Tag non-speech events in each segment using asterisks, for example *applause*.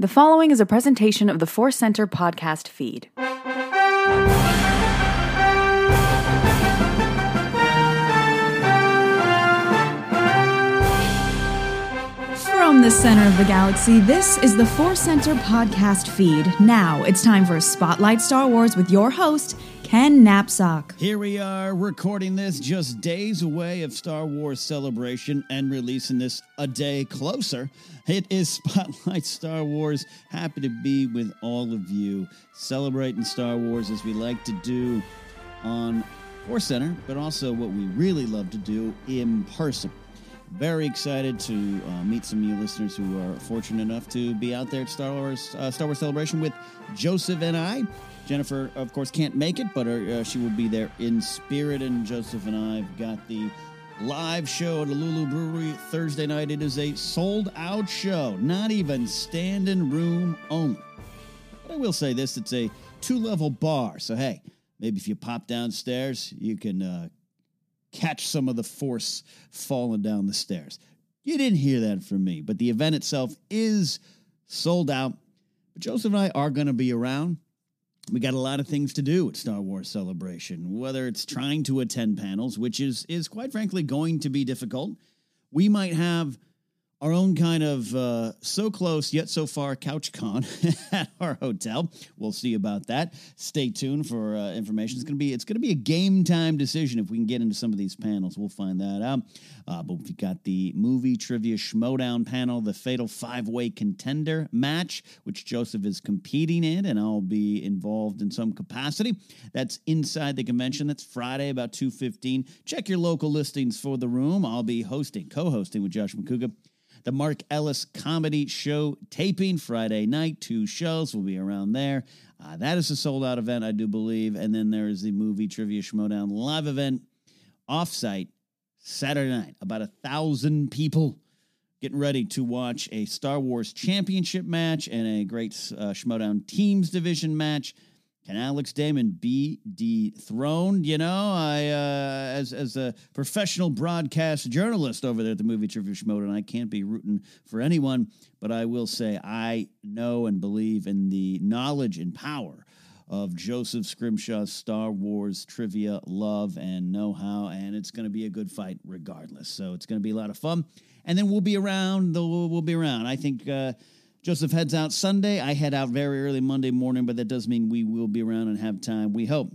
The following is a presentation of the Force Center podcast feed. From the center of the galaxy, this is the Force Center podcast feed. Now it's time for Spotlight Star Wars with your host, Ken Napzok. Here we are recording this just days away of Star Wars celebration and releasing this a day closer. It is Spotlight Star Wars. Happy to be with all of you celebrating Star Wars as we like to do on Force Center, but also what we really love to do in person. Very excited to uh, meet some of you listeners who are fortunate enough to be out there at Star Wars uh, Star Wars Celebration with Joseph and I. Jennifer, of course, can't make it, but uh, she will be there in spirit. And Joseph and I have got the live show at Lulu Brewery Thursday night. It is a sold out show, not even standing room only. But I will say this it's a two level bar. So, hey, maybe if you pop downstairs, you can uh, catch some of the force falling down the stairs. You didn't hear that from me, but the event itself is sold out. But Joseph and I are going to be around we got a lot of things to do at Star Wars Celebration, whether it's trying to attend panels, which is is quite frankly going to be difficult. We might have our own kind of uh, so close yet so far couch con *laughs* at our hotel. We'll see about that. Stay tuned for uh, information. It's gonna be it's gonna be a game time decision if we can get into some of these panels. We'll find that out. Uh, but we've got the movie trivia Schmoedown panel, the fatal five way contender match, which Joseph is competing in, and I'll be involved in some capacity. That's inside the convention. That's Friday about two fifteen. Check your local listings for the room. I'll be hosting, co-hosting with Josh Macuga the Mark Ellis Comedy Show taping Friday night. Two shows will be around there. Uh, that is a sold out event, I do believe. And then there is the movie Trivia Schmoedown live event offsite Saturday night. About a thousand people getting ready to watch a Star Wars championship match and a great uh, Schmoedown teams division match. Can Alex Damon be dethroned? You know, I uh, as as a professional broadcast journalist over there at the Movie Trivia Schmoedown, I can't be rooting for anyone, but I will say I know and believe in the knowledge and power of Joseph Scrimshaw's Star Wars trivia love and know how, and it's going to be a good fight regardless. So it's going to be a lot of fun, and then we'll be around. We'll, we'll be around. I think. Uh, Joseph heads out Sunday. I head out very early Monday morning, but that does mean we will be around and have time. We hope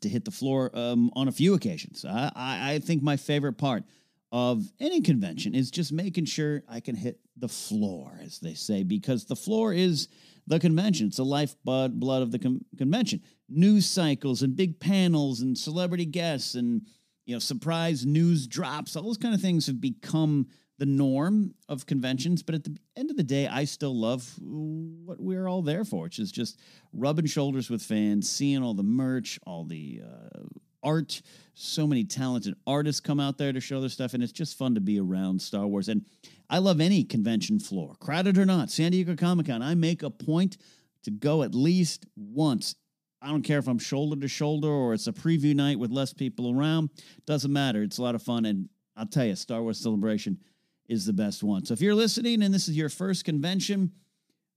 to hit the floor um, on a few occasions. I, I, I think my favorite part of any convention is just making sure I can hit the floor, as they say, because the floor is the convention. It's the lifeblood blood of the com- convention. News cycles and big panels and celebrity guests and you know surprise news drops. All those kind of things have become the norm of conventions. But at the end of the day, I still love what we're all there for, which is just rubbing shoulders with fans, seeing all the merch, all the uh, art. So many talented artists come out there to show their stuff, and it's just fun to be around Star Wars. And I love any convention floor, crowded or not. San Diego Comic Con, I make a point to go at least once. I don't care if I'm shoulder to shoulder or it's a preview night with less people around. Doesn't matter. It's a lot of fun. And I'll tell you, Star Wars Celebration is the best one. So if you're listening and this is your first convention,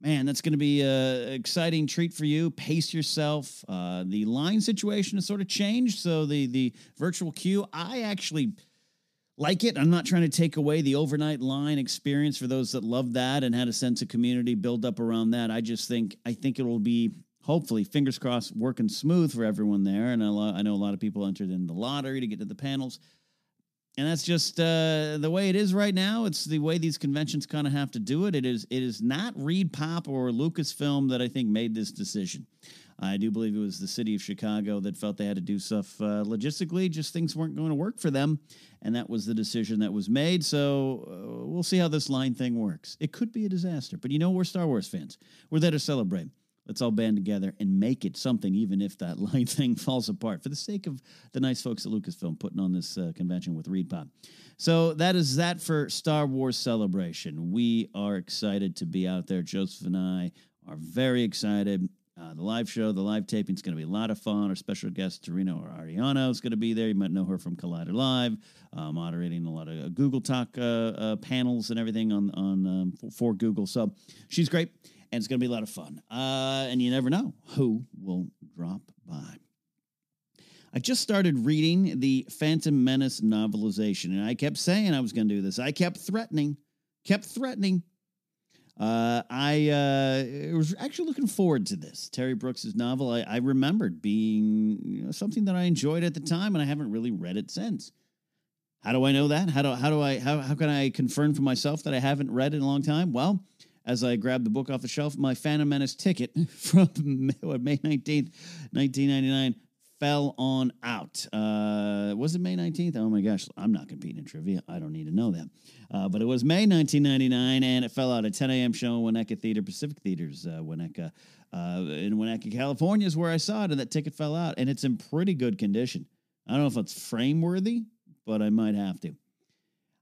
man, that's going to be an exciting treat for you. Pace yourself. Uh, the line situation has sort of changed. So the the virtual queue, I actually like it. I'm not trying to take away the overnight line experience for those that love that and had a sense of community build up around that. I just think I think it will be hopefully fingers crossed working smooth for everyone there. And I know a lot of people entered in the lottery to get to the panels and that's just uh, the way it is right now. It's the way these conventions kind of have to do it. It is it is not ReedPop or Lucasfilm that I think made this decision. I do believe it was the city of Chicago that felt they had to do stuff uh, logistically. Just things weren't going to work for them, and that was the decision that was made. So uh, we'll see how this line thing works. It could be a disaster, but you know we're Star Wars fans. We're there to celebrate. Let's all band together and make it something, even if that *laughs* line thing falls apart, for the sake of the nice folks at Lucasfilm putting on this uh, convention with Reed ReedPop. So that is that for Star Wars Celebration. We are excited to be out there. Joseph and I are very excited. Uh, the live show, the live taping is going to be a lot of fun. Our special guest, Torino or Ariano, is going to be there. You might know her from Collider Live, uh, moderating a lot of uh, Google Talk uh, uh, panels and everything on on um, for, for Google. So she's great and it's going to be a lot of fun. Uh, and you never know who will drop by. I just started reading the Phantom Menace novelization, and I kept saying I was going to do this. I kept threatening, kept threatening. Uh, I uh, was actually looking forward to this Terry Brooks's novel. I, I remembered being you know, something that I enjoyed at the time, and I haven't really read it since. How do I know that? How do how do I how how can I confirm for myself that I haven't read it in a long time? Well, as I grabbed the book off the shelf, my Phantom Menace ticket *laughs* from May, 19th, 1999 fell on out. Uh, was it May 19th? Oh my gosh, I'm not competing in trivia. I don't need to know that. Uh, but it was May 1999, and it fell out at 10 a.m. show in Winnetka Theater, Pacific Theaters, uh, Winnetka. Uh, in Winnetka, California is where I saw it, and that ticket fell out, and it's in pretty good condition. I don't know if it's frame worthy, but I might have to.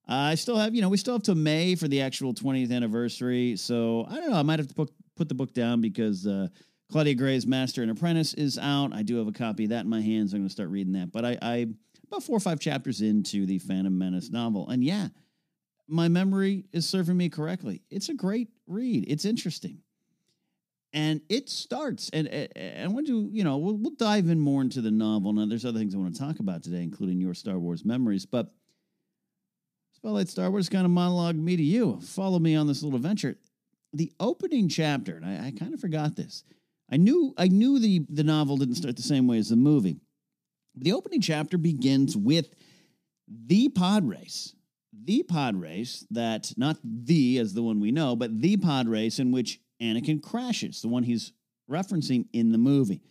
I still have, you know, we still have to May for the actual 20th anniversary. So I don't know. I might have to put, put the book down because uh, Claudia Gray's Master and Apprentice is out. I do have a copy of that in my hands. I'm going to start reading that. But I, I about four or five chapters into the Phantom Menace novel, and yeah, my memory is serving me correctly. It's a great read. It's interesting. And it starts, and, and I want to, you know, we'll, we'll dive in more into the novel. Now, there's other things I want to talk about today, including your Star Wars memories. But Spotlight Star Wars kind of monologue me to you. Follow me on this little adventure. The opening chapter, and I, I kind of forgot this. I knew I knew the the novel didn't start the same way as the movie. The opening chapter begins with the pod race. The pod race that not the as the one we know, but the pod race in which Anakin crashes, the one he's referencing in the movie.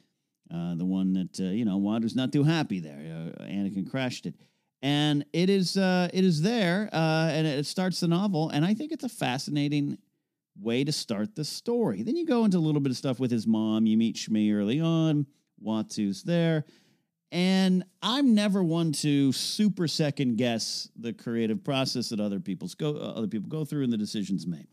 Uh, the one that uh, you know Watto's not too happy there. Uh, Anakin crashed it, and it is uh, it is there, uh, and it starts the novel. And I think it's a fascinating way to start the story. Then you go into a little bit of stuff with his mom. You meet Shmi early on. Watto's there, and I'm never one to super second guess the creative process that other people's go uh, other people go through and the decisions made.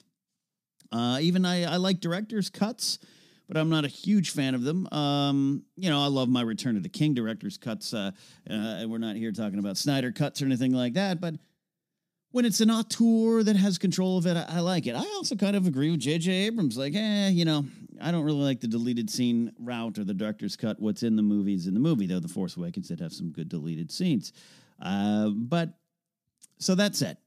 Uh, even I, I like directors' cuts but I'm not a huge fan of them. Um, you know, I love my Return of the King director's cuts. Uh, uh, we're not here talking about Snyder cuts or anything like that, but when it's an auteur that has control of it, I, I like it. I also kind of agree with J.J. Abrams. Like, eh, you know, I don't really like the deleted scene route or the director's cut. What's in the movie is in the movie, though. The Force Awakens did have some good deleted scenes. Uh, but so that's it.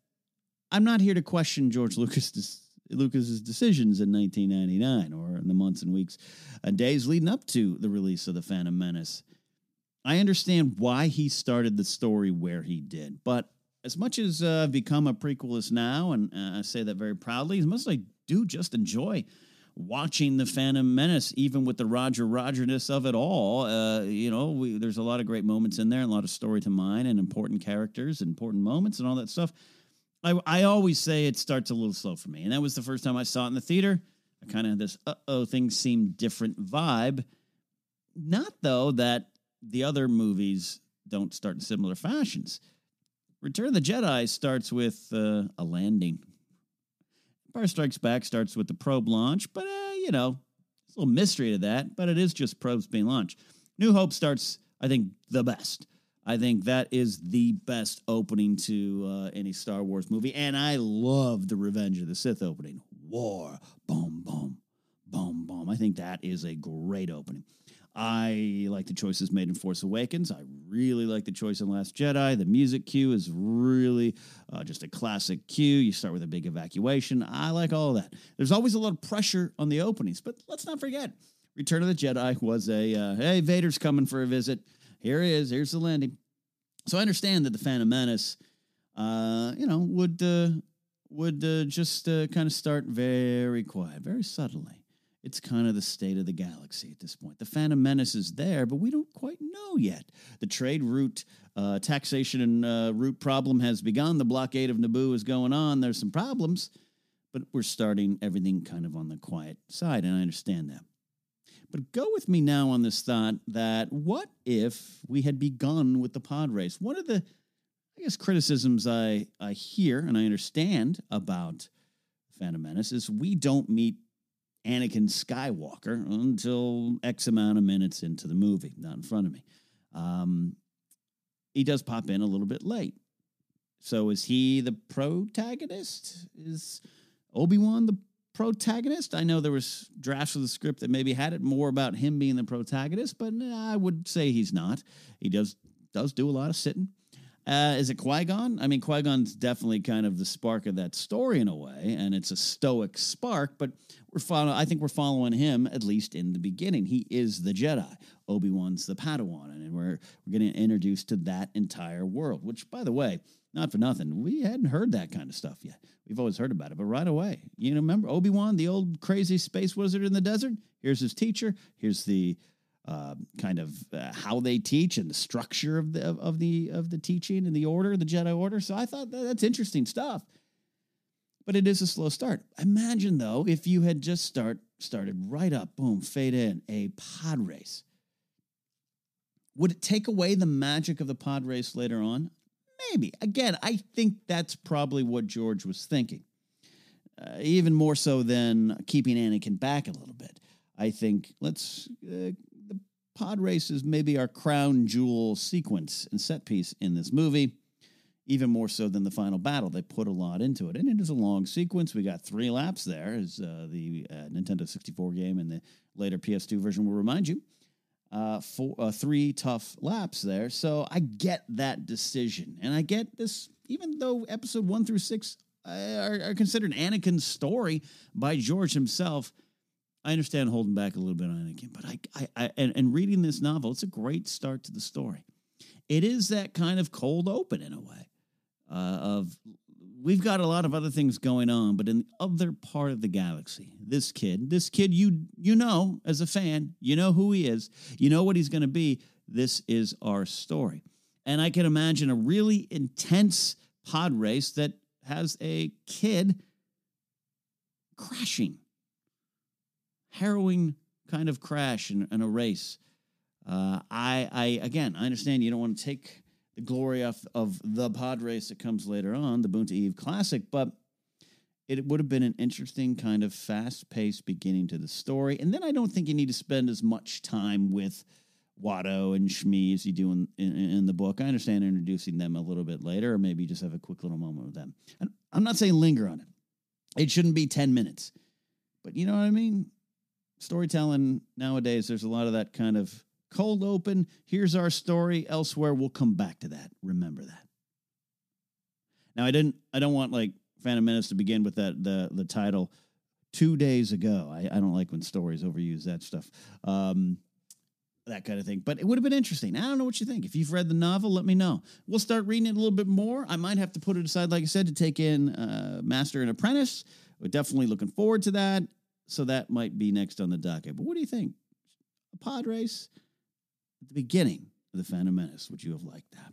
I'm not here to question George Lucas' Lucas's decisions in 1999 or in the months and weeks and days leading up to the release of The Phantom Menace. I understand why he started the story where he did, but as much as uh, I've become a prequelist now, and uh, I say that very proudly, as much as I do just enjoy watching the Phantom Menace, even with the Roger Rogerness of it all. Uh, you know, we, there's a lot of great moments in there, and a lot of story to mine, and important characters, important moments, and all that stuff. I, I always say it starts a little slow for me. And that was the first time I saw it in the theater. I kind of had this, uh oh, things seem different vibe. Not, though, that the other movies don't start in similar fashions. Return of the Jedi starts with uh, a landing. Empire Strikes Back starts with the probe launch, but, uh, you know, it's a little mystery to that, but it is just probes being launched. New Hope starts, I think, the best. I think that is the best opening to uh, any Star Wars movie. And I love the Revenge of the Sith opening. War, boom, boom, boom, boom. I think that is a great opening. I like the choices made in Force Awakens. I really like the choice in Last Jedi. The music cue is really uh, just a classic cue. You start with a big evacuation. I like all that. There's always a lot of pressure on the openings, but let's not forget Return of the Jedi was a uh, hey, Vader's coming for a visit here he is. Here's the landing. So I understand that the Phantom Menace, uh, you know, would uh, would uh, just uh, kind of start very quiet, very subtly. It's kind of the state of the galaxy at this point. The Phantom Menace is there, but we don't quite know yet. The trade route, uh, taxation and uh, route problem has begun. The blockade of Naboo is going on. There's some problems, but we're starting everything kind of on the quiet side, and I understand that. But go with me now on this thought that what if we had begun with the pod race? One of the, I guess, criticisms I, I hear and I understand about Phantom Menace is we don't meet Anakin Skywalker until X amount of minutes into the movie, not in front of me. Um, he does pop in a little bit late. So is he the protagonist? Is Obi Wan the protagonist. I know there was drafts of the script that maybe had it more about him being the protagonist, but I would say he's not. He does does do a lot of sitting. Uh, is it Qui Gon? I mean, Qui Gon's definitely kind of the spark of that story in a way, and it's a stoic spark. But we're following. I think we're following him at least in the beginning. He is the Jedi. Obi Wan's the Padawan, and we're we're getting introduced to that entire world. Which, by the way, not for nothing, we hadn't heard that kind of stuff yet. We've always heard about it, but right away, you know, remember Obi Wan, the old crazy space wizard in the desert? Here's his teacher. Here's the uh, kind of uh, how they teach and the structure of the of, of, the of the teaching and the order, the Jedi Order. So I thought that, that's interesting stuff. But it is a slow start. Imagine though if you had just start started right up, boom, fade in a pod race. Would it take away the magic of the pod race later on? Maybe. Again, I think that's probably what George was thinking. Uh, even more so than keeping Anakin back a little bit. I think let's uh, pod race is maybe our crown jewel sequence and set piece in this movie. Even more so than the final battle, they put a lot into it, and it is a long sequence. We got three laps there, as uh, the uh, Nintendo 64 game and the later PS2 version will remind you uh, four, uh, three tough laps there. So I get that decision, and I get this even though episode one through six uh, are, are considered Anakin's story by George himself, I understand holding back a little bit on Anakin. But I, I, I and, and reading this novel, it's a great start to the story. It is that kind of cold open in a way uh, of we've got a lot of other things going on, but in the other part of the galaxy, this kid, this kid you you know as a fan, you know who he is, you know what he's going to be. This is our story. And I can imagine a really intense pod race that has a kid crashing, harrowing kind of crash and, a race. Uh, I, I again, I understand you don't want to take the glory off of the pod race that comes later on, the Boonta Eve Classic, but it would have been an interesting kind of fast paced beginning to the story. And then I don't think you need to spend as much time with Watto and Shmi as you do in, in, in, the book. I understand introducing them a little bit later, or maybe just have a quick little moment with them. I'm not saying linger on it. It shouldn't be 10 minutes. But you know what I mean? Storytelling nowadays, there's a lot of that kind of cold open. Here's our story. Elsewhere, we'll come back to that. Remember that. Now, I didn't. I don't want like Phantom Menace to begin with that the the title two days ago. I, I don't like when stories overuse that stuff. Um, that kind of thing. But it would have been interesting. I don't know what you think. If you've read the novel, let me know. We'll start reading it a little bit more. I might have to put it aside, like I said, to take in uh, Master and Apprentice. We're definitely looking forward to that. So that might be next on the docket. But what do you think? A pod race at the beginning of the Phantom Menace. Would you have liked that?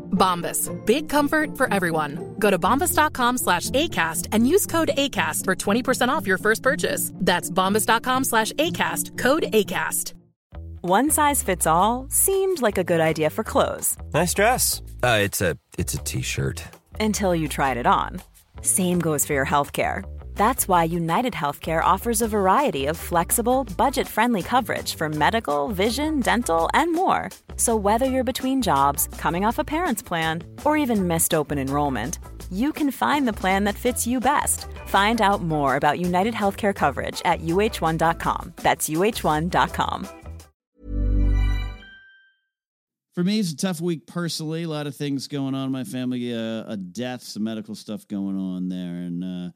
Bombas. Big comfort for everyone. Go to bombas.com slash ACAST and use code ACAST for 20% off your first purchase. That's bombas.com slash ACAST. Code ACAST. One size fits all seemed like a good idea for clothes Nice dress. Uh, it's a it's a t-shirt. until you tried it on. Same goes for your healthcare. That's why United Healthcare offers a variety of flexible, budget friendly coverage for medical, vision, dental, and more. So, whether you're between jobs, coming off a parent's plan, or even missed open enrollment, you can find the plan that fits you best. Find out more about United Healthcare coverage at uh1.com. That's uh1.com. For me, it's a tough week personally. A lot of things going on in my family, uh, a death, some medical stuff going on there, and uh,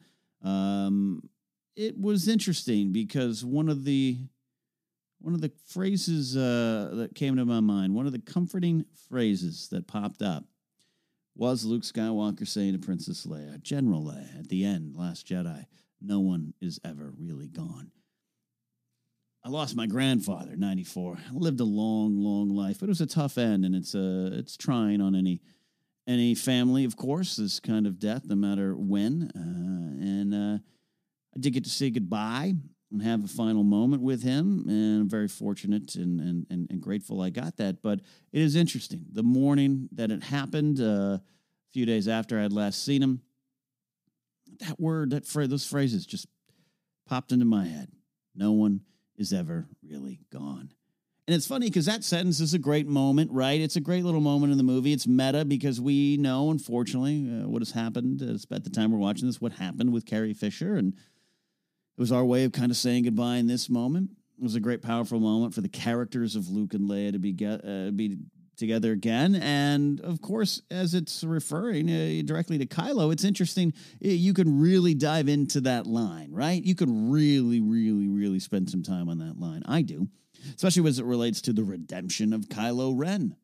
um, it was interesting because one of the one of the phrases uh, that came to my mind, one of the comforting phrases that popped up, was Luke Skywalker saying to Princess Leia, General Leia, at the end, Last Jedi, no one is ever really gone. I lost my grandfather, 94. I lived a long, long life, but it was a tough end, and it's uh, it's trying on any any family, of course, this kind of death, no matter when. Uh, and uh, I did get to say goodbye and have a final moment with him, and I'm very fortunate and, and, and, and grateful I got that. But it is interesting. The morning that it happened, uh, a few days after I had last seen him, that word, that phrase, those phrases just popped into my head. No one is ever really gone. And it's funny because that sentence is a great moment, right? It's a great little moment in the movie. It's meta because we know, unfortunately, uh, what has happened at the time we're watching this, what happened with Carrie Fisher. And it was our way of kind of saying goodbye in this moment. It was a great, powerful moment for the characters of Luke and Leia to be uh, be together again. And of course, as it's referring uh, directly to Kylo, it's interesting. You can really dive into that line, right? You can really, really, really spend some time on that line. I do especially as it relates to the redemption of Kylo Ren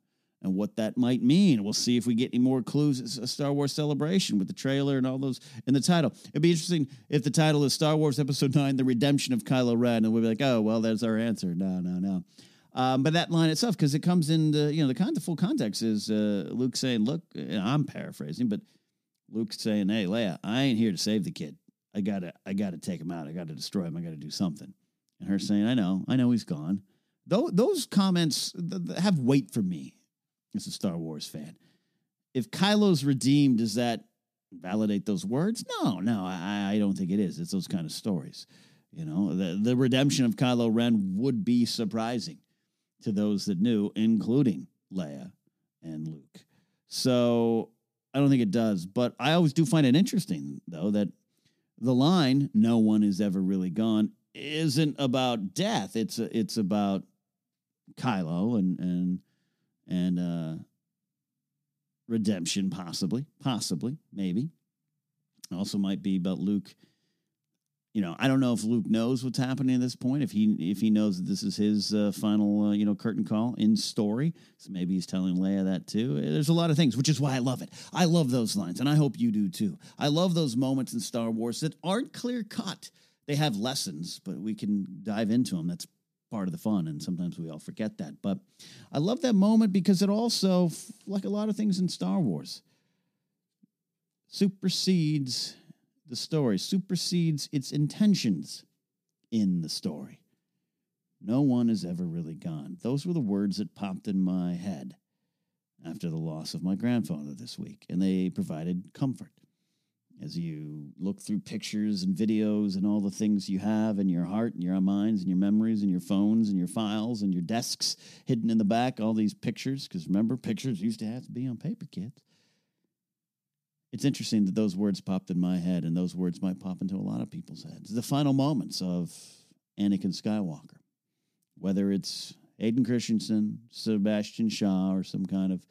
and what that might mean. We'll see if we get any more clues. It's a Star Wars celebration with the trailer and all those in the title. It'd be interesting if the title is Star Wars Episode 9, The Redemption of Kylo Ren, and we'd be like, oh, well, that's our answer. No, no, no. Um, but that line itself, because it comes in the, you know, the kind of full context is uh, Luke saying, look, I'm paraphrasing, but Luke saying, hey, Leia, I ain't here to save the kid. I gotta, I gotta take him out. I gotta destroy him. I gotta do something. And her saying, I know, I know he's gone. Those, those comments have weight for me as a Star Wars fan. If Kylo's redeemed, does that validate those words? No, no, I, I don't think it is. It's those kind of stories. You know, the, the redemption of Kylo Ren would be surprising to those that knew, including Leia and Luke. So I don't think it does. But I always do find it interesting, though, that the line, no one is ever really gone, isn't about death. It's, it's about Kylo and and and uh, redemption, possibly, possibly, maybe. Also, might be about Luke. You know, I don't know if Luke knows what's happening at this point. If he if he knows that this is his uh, final, uh, you know, curtain call in story, so maybe he's telling Leia that too. There's a lot of things, which is why I love it. I love those lines, and I hope you do too. I love those moments in Star Wars that aren't clear cut. They have lessons, but we can dive into them. That's part of the fun, and sometimes we all forget that. But I love that moment because it also, like a lot of things in Star Wars, supersedes the story, supersedes its intentions in the story. No one is ever really gone. Those were the words that popped in my head after the loss of my grandfather this week, and they provided comfort as you look through pictures and videos and all the things you have in your heart and your minds and your memories and your phones and your files and your desks hidden in the back, all these pictures, because remember, pictures used to have to be on paper, kids. It's interesting that those words popped in my head, and those words might pop into a lot of people's heads. The final moments of Anakin Skywalker, whether it's Hayden Christensen, Sebastian Shaw, or some kind of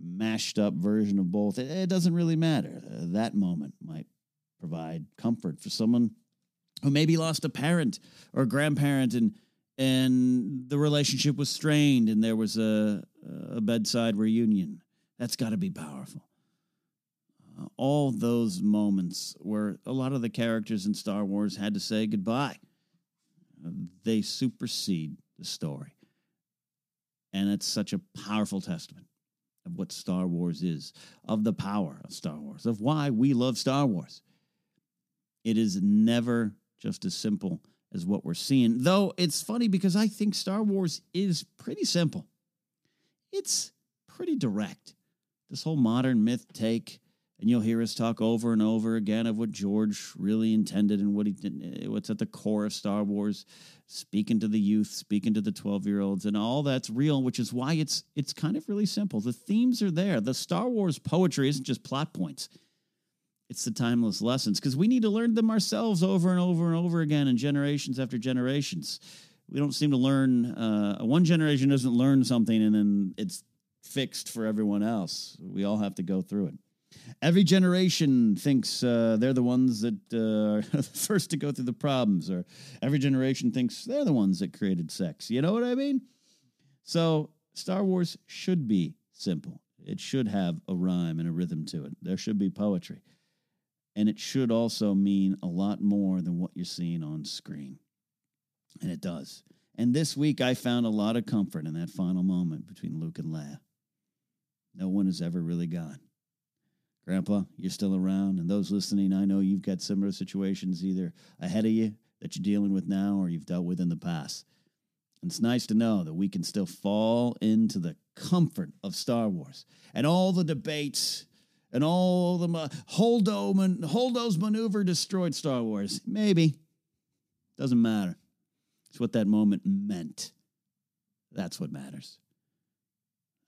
mashed up version of both. It, it doesn't really matter. Uh, that moment might provide comfort for someone who maybe lost a parent or a grandparent and and the relationship was strained and there was a, a bedside reunion. That's got to be powerful. All those moments where a lot of the characters in Star Wars had to say goodbye, they supersede the story. And it's such a powerful testament of what Star Wars is, of the power of Star Wars, of why we love Star Wars. It is never just as simple as what we're seeing. Though it's funny because I think Star Wars is pretty simple. It's pretty direct. This whole modern myth take, and you'll hear us talk over and over again of what George really intended and what he did, what's at the core of Star Wars speaking to the youth, speaking to the 12 year olds, and all that's real, which is why it's it's kind of really simple. The themes are there. The Star Wars poetry isn't just plot points. It's the timeless lessons because we need to learn them ourselves over and over and over again and generations after generations. We don't seem to learn, uh, one generation doesn't learn something and then it's fixed for everyone else. We all have to go through it. Every generation thinks uh, they're the ones that uh, *laughs* are the first to go through the problems, or every generation thinks they're the ones that created sex. You know what I mean? So, Star Wars should be simple. It should have a rhyme and a rhythm to it. There should be poetry. And it should also mean a lot more than what you're seeing on screen. And it does. And this week, I found a lot of comfort in that final moment between Luke and Leia. No one has ever really gone. Grandpa, you're still around. And those listening, I know you've got similar situations either ahead of you that you're dealing with now or you've dealt with in the past. And it's nice to know that we can still fall into the comfort of Star Wars and all the debates and all the uh, Holdo, man, Holdo's maneuver destroyed Star Wars. Maybe. Doesn't matter. It's what that moment meant. That's what matters.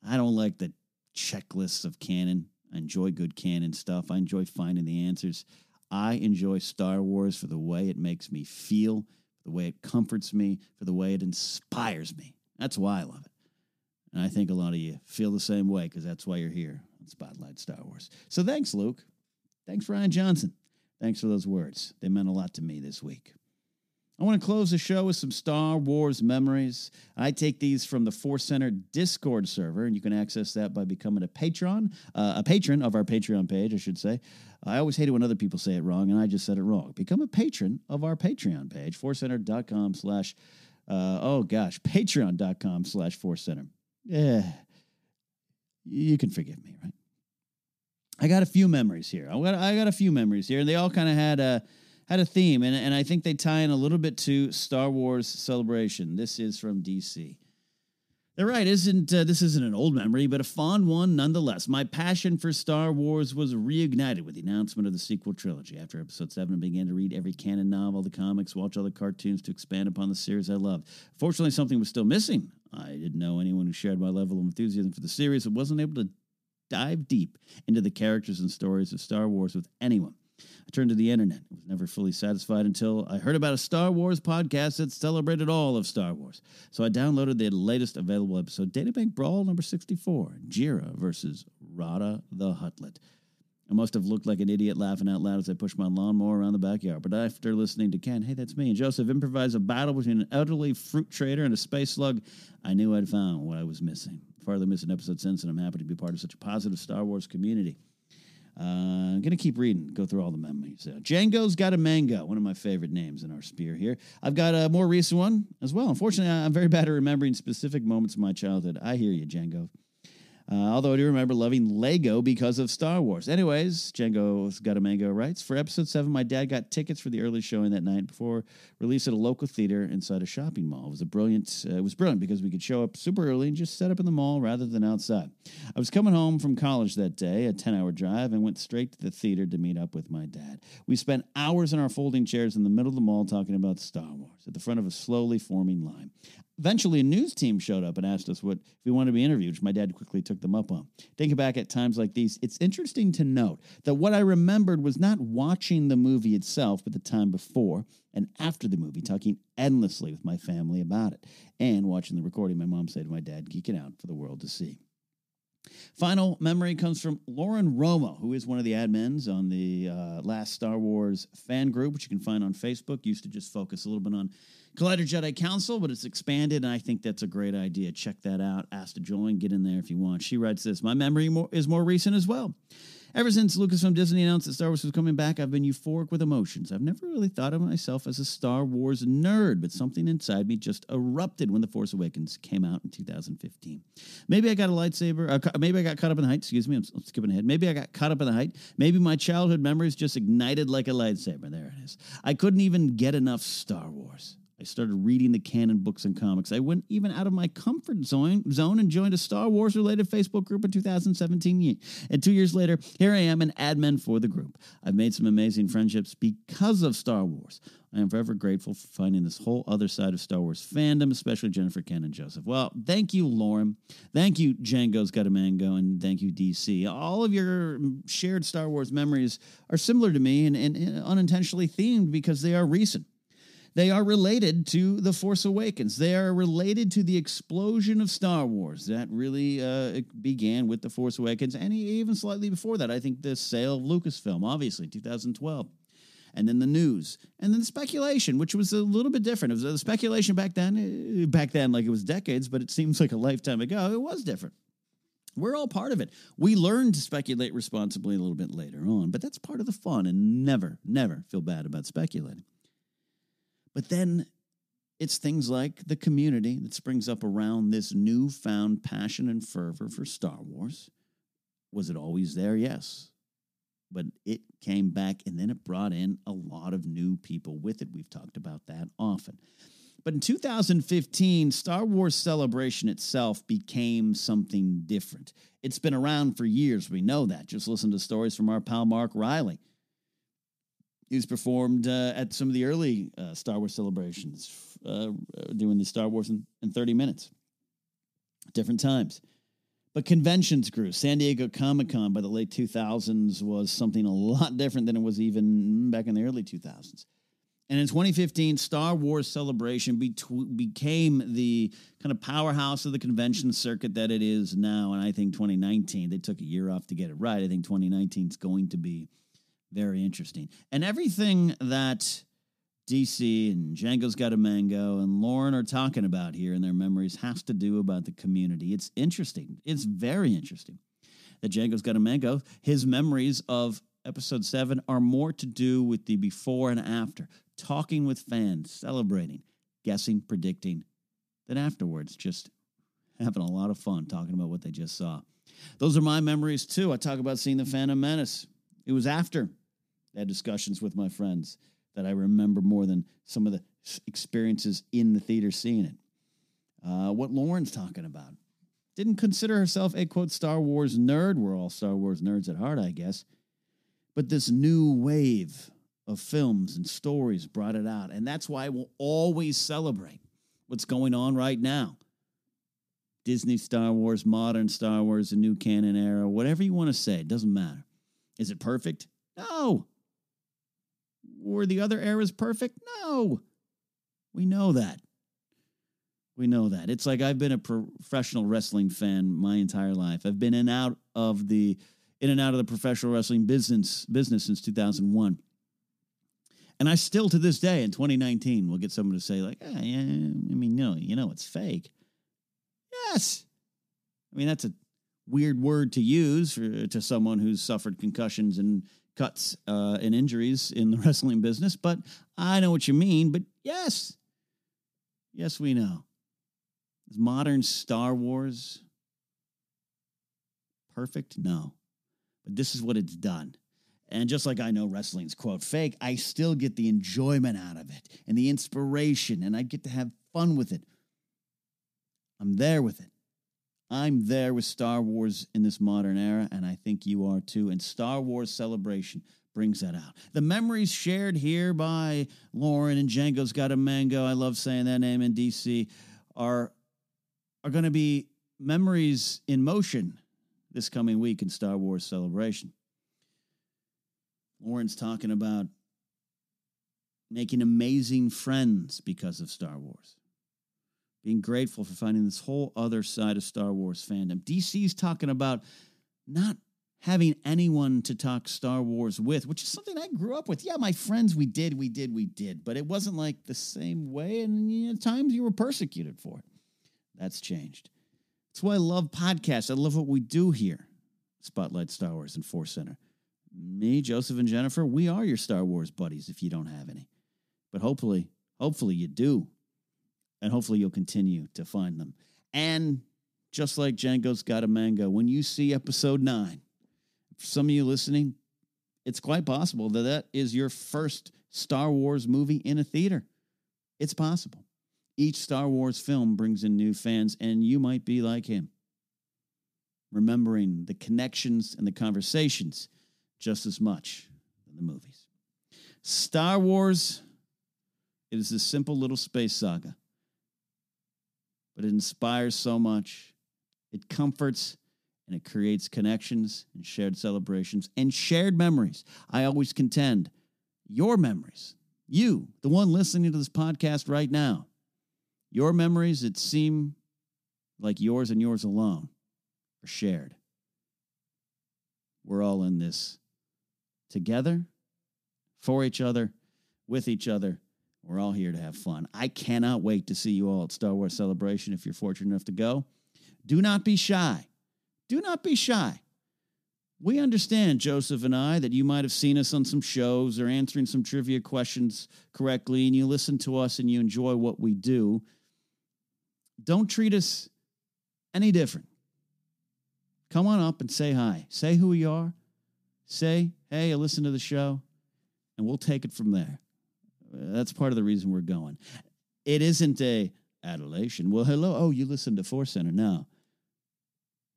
I don't like the checklists of canon. I enjoy good canon stuff. I enjoy finding the answers. I enjoy Star Wars for the way it makes me feel, the way it comforts me, for the way it inspires me. That's why I love it. And I think a lot of you feel the same way because that's why you're here on Spotlight Star Wars. So thanks, Luke. Thanks, Rian Johnson. Thanks for those words. They meant a lot to me this week. I want to close the show with some Star Wars memories. I take these from the Force Center Discord server, and you can access that by becoming a patron, uh, a patron of our Patreon page, I should say. I always hate it when other people say it wrong, and I just said it wrong. Become a patron of our Patreon page, forcecenter.com slash, uh, oh gosh, patreon.com slash Force Center. Yeah, you can forgive me, right? I got a few memories here. I got, I got a few memories here, and they all kind of had a had a theme, and, and I think they tie in a little bit to Star Wars Celebration. This is from DC. They're right, isn't uh, this isn't an old memory, but a fond one nonetheless. My passion for Star Wars was reignited with the announcement of the sequel trilogy. After Episode Seven, I began to read every canon novel, the comics, watch all the cartoons to expand upon the series I loved. Fortunately, something was still missing. I didn't know anyone who shared my level of enthusiasm for the series and wasn't able to dive deep into the characters and stories of Star Wars with anyone. I turned to the internet. I was never fully satisfied until I heard about a Star Wars podcast that celebrated all of Star Wars. So I downloaded the latest available episode, Databank Brawl number 64, Jira versus Rotta the Huttlet. I must have looked like an idiot laughing out loud as I pushed my lawnmower around the backyard. But after listening to Ken, hey, that's me, and Joseph improvise a battle between an elderly fruit trader and a space slug, I knew I'd found what I was missing. Farther missing episode since, and I'm happy to be part of such a positive Star Wars community. Uh, I'm going to keep reading, go through all the memories. Uh, Django's got a mango, one of my favorite names in our spear here. I've got a more recent one as well. Unfortunately, I'm very bad at remembering specific moments of my childhood. I hear you, Django. Uh, although I do remember loving Lego because of Star Wars. Anyways, Django's Got a Mango writes For episode seven, my dad got tickets for the early showing that night before release at a local theater inside a shopping mall. It was a brilliant. Uh, it was brilliant because we could show up super early and just set up in the mall rather than outside. I was coming home from college that day, a 10 hour drive, and went straight to the theater to meet up with my dad. We spent hours in our folding chairs in the middle of the mall talking about Star Wars at the front of a slowly forming line. Eventually, a news team showed up and asked us what if we wanted to be interviewed, which my dad quickly took them up on. Thinking back at times like these, it's interesting to note that what I remembered was not watching the movie itself, but the time before and after the movie, talking endlessly with my family about it, and watching the recording my mom said to my dad, geeking out for the world to see. Final memory comes from Lauren Roma, who is one of the admins on the uh, last Star Wars fan group, which you can find on Facebook. Used to just focus a little bit on Collider Jedi Council, but it's expanded, and I think that's a great idea. Check that out. Ask to join. Get in there if you want. She writes this My memory more, is more recent as well. Ever since Lucasfilm Disney announced that Star Wars was coming back, I've been euphoric with emotions. I've never really thought of myself as a Star Wars nerd, but something inside me just erupted when The Force Awakens came out in 2015. Maybe I got a lightsaber, uh, maybe I got caught up in the hype. Excuse me, I'm, I'm skipping ahead. Maybe I got caught up in the hype. Maybe my childhood memories just ignited like a lightsaber. There it is. I couldn't even get enough Star Wars. I started reading the canon books and comics. I went even out of my comfort zone, zone and joined a Star Wars related Facebook group in 2017. And two years later, here I am, an admin for the group. I've made some amazing friendships because of Star Wars. I am forever grateful for finding this whole other side of Star Wars fandom, especially Jennifer Ken and Joseph. Well, thank you, Lauren. Thank you, Django's Got a Mango, and thank you, DC. All of your shared Star Wars memories are similar to me and, and unintentionally themed because they are recent. They are related to The Force Awakens. They are related to the explosion of Star Wars that really uh, began with The Force Awakens, and even slightly before that. I think the sale of Lucasfilm, obviously, 2012 and then the news, and then the speculation, which was a little bit different. It was the speculation back then, uh, back then, like it was decades, but it seems like a lifetime ago. It was different. We're all part of it. We learn to speculate responsibly a little bit later on, but that's part of the fun, and never, never feel bad about speculating. But then it's things like the community that springs up around this newfound passion and fervor for Star Wars. Was it always there? Yes but it came back and then it brought in a lot of new people with it. We've talked about that often. But in 2015, Star Wars Celebration itself became something different. It's been around for years. We know that. Just listen to stories from our pal Mark Riley. He's performed uh, at some of the early uh, Star Wars celebrations, uh, doing the Star Wars in, in 30 minutes, different times. But conventions grew. San Diego Comic Con by the late 2000s was something a lot different than it was even back in the early 2000s. And in 2015, Star Wars Celebration became the kind of powerhouse of the convention circuit that it is now. And I think 2019, they took a year off to get it right. I think 2019 is going to be very interesting. And everything that DC and Django's Got a Mango and Lauren are talking about here in their memories has to do about the community. It's interesting. It's very interesting that Django's Got a Mango, his memories of episode seven are more to do with the before and after, talking with fans, celebrating, guessing, predicting, than afterwards, just having a lot of fun talking about what they just saw. Those are my memories too. I talk about seeing the Phantom Menace. It was after Had discussions with my friends that I remember more than some of the experiences in the theater seeing it. Uh, what Lauren's talking about. Didn't consider herself a quote Star Wars nerd. We're all Star Wars nerds at heart, I guess. But this new wave of films and stories brought it out. And that's why we'll always celebrate what's going on right now. Disney Star Wars, modern Star Wars, the new canon era, whatever you want to say, it doesn't matter. Is it perfect? No. Were the other eras perfect? No. We know that. We know that. It's like I've been a professional wrestling fan my entire life. I've been in out of the in and out of the professional wrestling business business since 2001. And I still to this day in 2019 will get someone to say like, ah, yeah, I mean, know, you know it's fake. Yes. I mean, that's a weird word to use for, to someone who's suffered concussions and cuts uh, and injuries in the *laughs* wrestling business, but I know what you mean. But yes, yes, we know. Is modern Star Wars perfect? No. But this is what it's done. And just like I know wrestling's quote fake, I still get the enjoyment out of it and the inspiration, and I get to have fun with it. I'm there with it. I'm there with Star Wars in this modern era, and I think you are too. And Star Wars Celebration brings that out. The memories shared here by Lauren and Django's Got a Mango, I love saying that name in DC, are, are going to be memories in motion this coming week in Star Wars Celebration. Lauren's talking about making amazing friends because of Star Wars being grateful for finding this whole other side of Star Wars fandom. DC's talking about not having anyone to talk Star Wars with, which is something I grew up with. Yeah, my friends, we did, we did, we did, but it wasn't like the same way. And you know, times you were persecuted for it. That's changed. That's why I love podcasts. I love what we do here, Spotlight Star Wars and Force Center. Me, Joseph, and Jennifer, we are your Star Wars buddies if you don't have any. But hopefully, hopefully you do and hopefully you'll continue to find them. And just like Django's Got a Mango, when you see episode nine, for some of you listening, it's quite possible that that is your first Star Wars movie in a theater. It's possible. Each Star Wars film brings in new fans, and you might be like him, remembering the connections and the conversations just as much in the movies. Star Wars, it is a simple little space saga but it inspires so much. It comforts and it creates connections and shared celebrations and shared memories. I always contend your memories, You, the one listening to this podcast right now, your memories that seem like yours and yours alone are shared. We're all in this together, for each other, with each other. We're all here to have fun. I cannot wait to see you all at Star Wars Celebration if you're fortunate enough to go. Do not be shy. Do not be shy. We understand, Joseph and I, that you might have seen us on some shows or answering some trivia questions correctly, and you listen to us and you enjoy what we do. Don't treat us any different. Come on up and say hi. Say who you are. Say, hey, I listen to the show, and we'll take it from there. That's part of the reason we're going. It isn't a adulation. Well, hello. Oh, you listen to Force Center. No.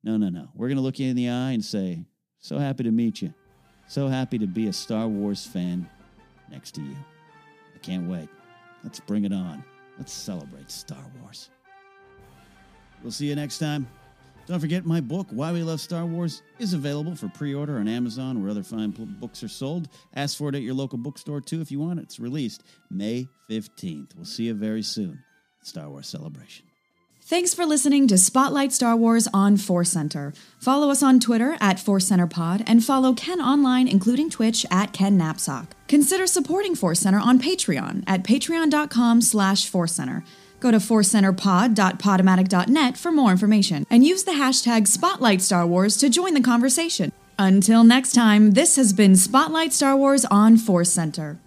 No, no, no. We're going to look you in the eye and say, so happy to meet you. So happy to be a Star Wars fan next to you. I can't wait. Let's bring it on. Let's celebrate Star Wars. We'll see you next time. Don't forget, my book, Why We Love Star Wars, is available for pre order on Amazon where other fine books are sold. Ask for it at your local bookstore too if you want it. It's released May 15th. We'll see you very soon. Star Wars Celebration. Thanks for listening to Spotlight Star Wars on Force Center. Follow us on Twitter at Force Center Pod and follow Ken online, including Twitch at Ken Napzok. Consider supporting Force Center on Patreon at patreon.com slash Force Center. Go to forcecenterpod.podomatic.net for more information and use the hashtag Spotlight Star Wars to join the conversation. Until next time, this has been Spotlight Star Wars on Force Center.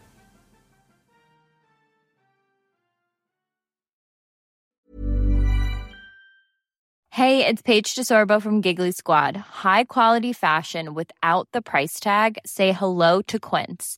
Hey, it's Paige DeSorbo from Giggly Squad. High quality fashion without the price tag. Say hello to Quince.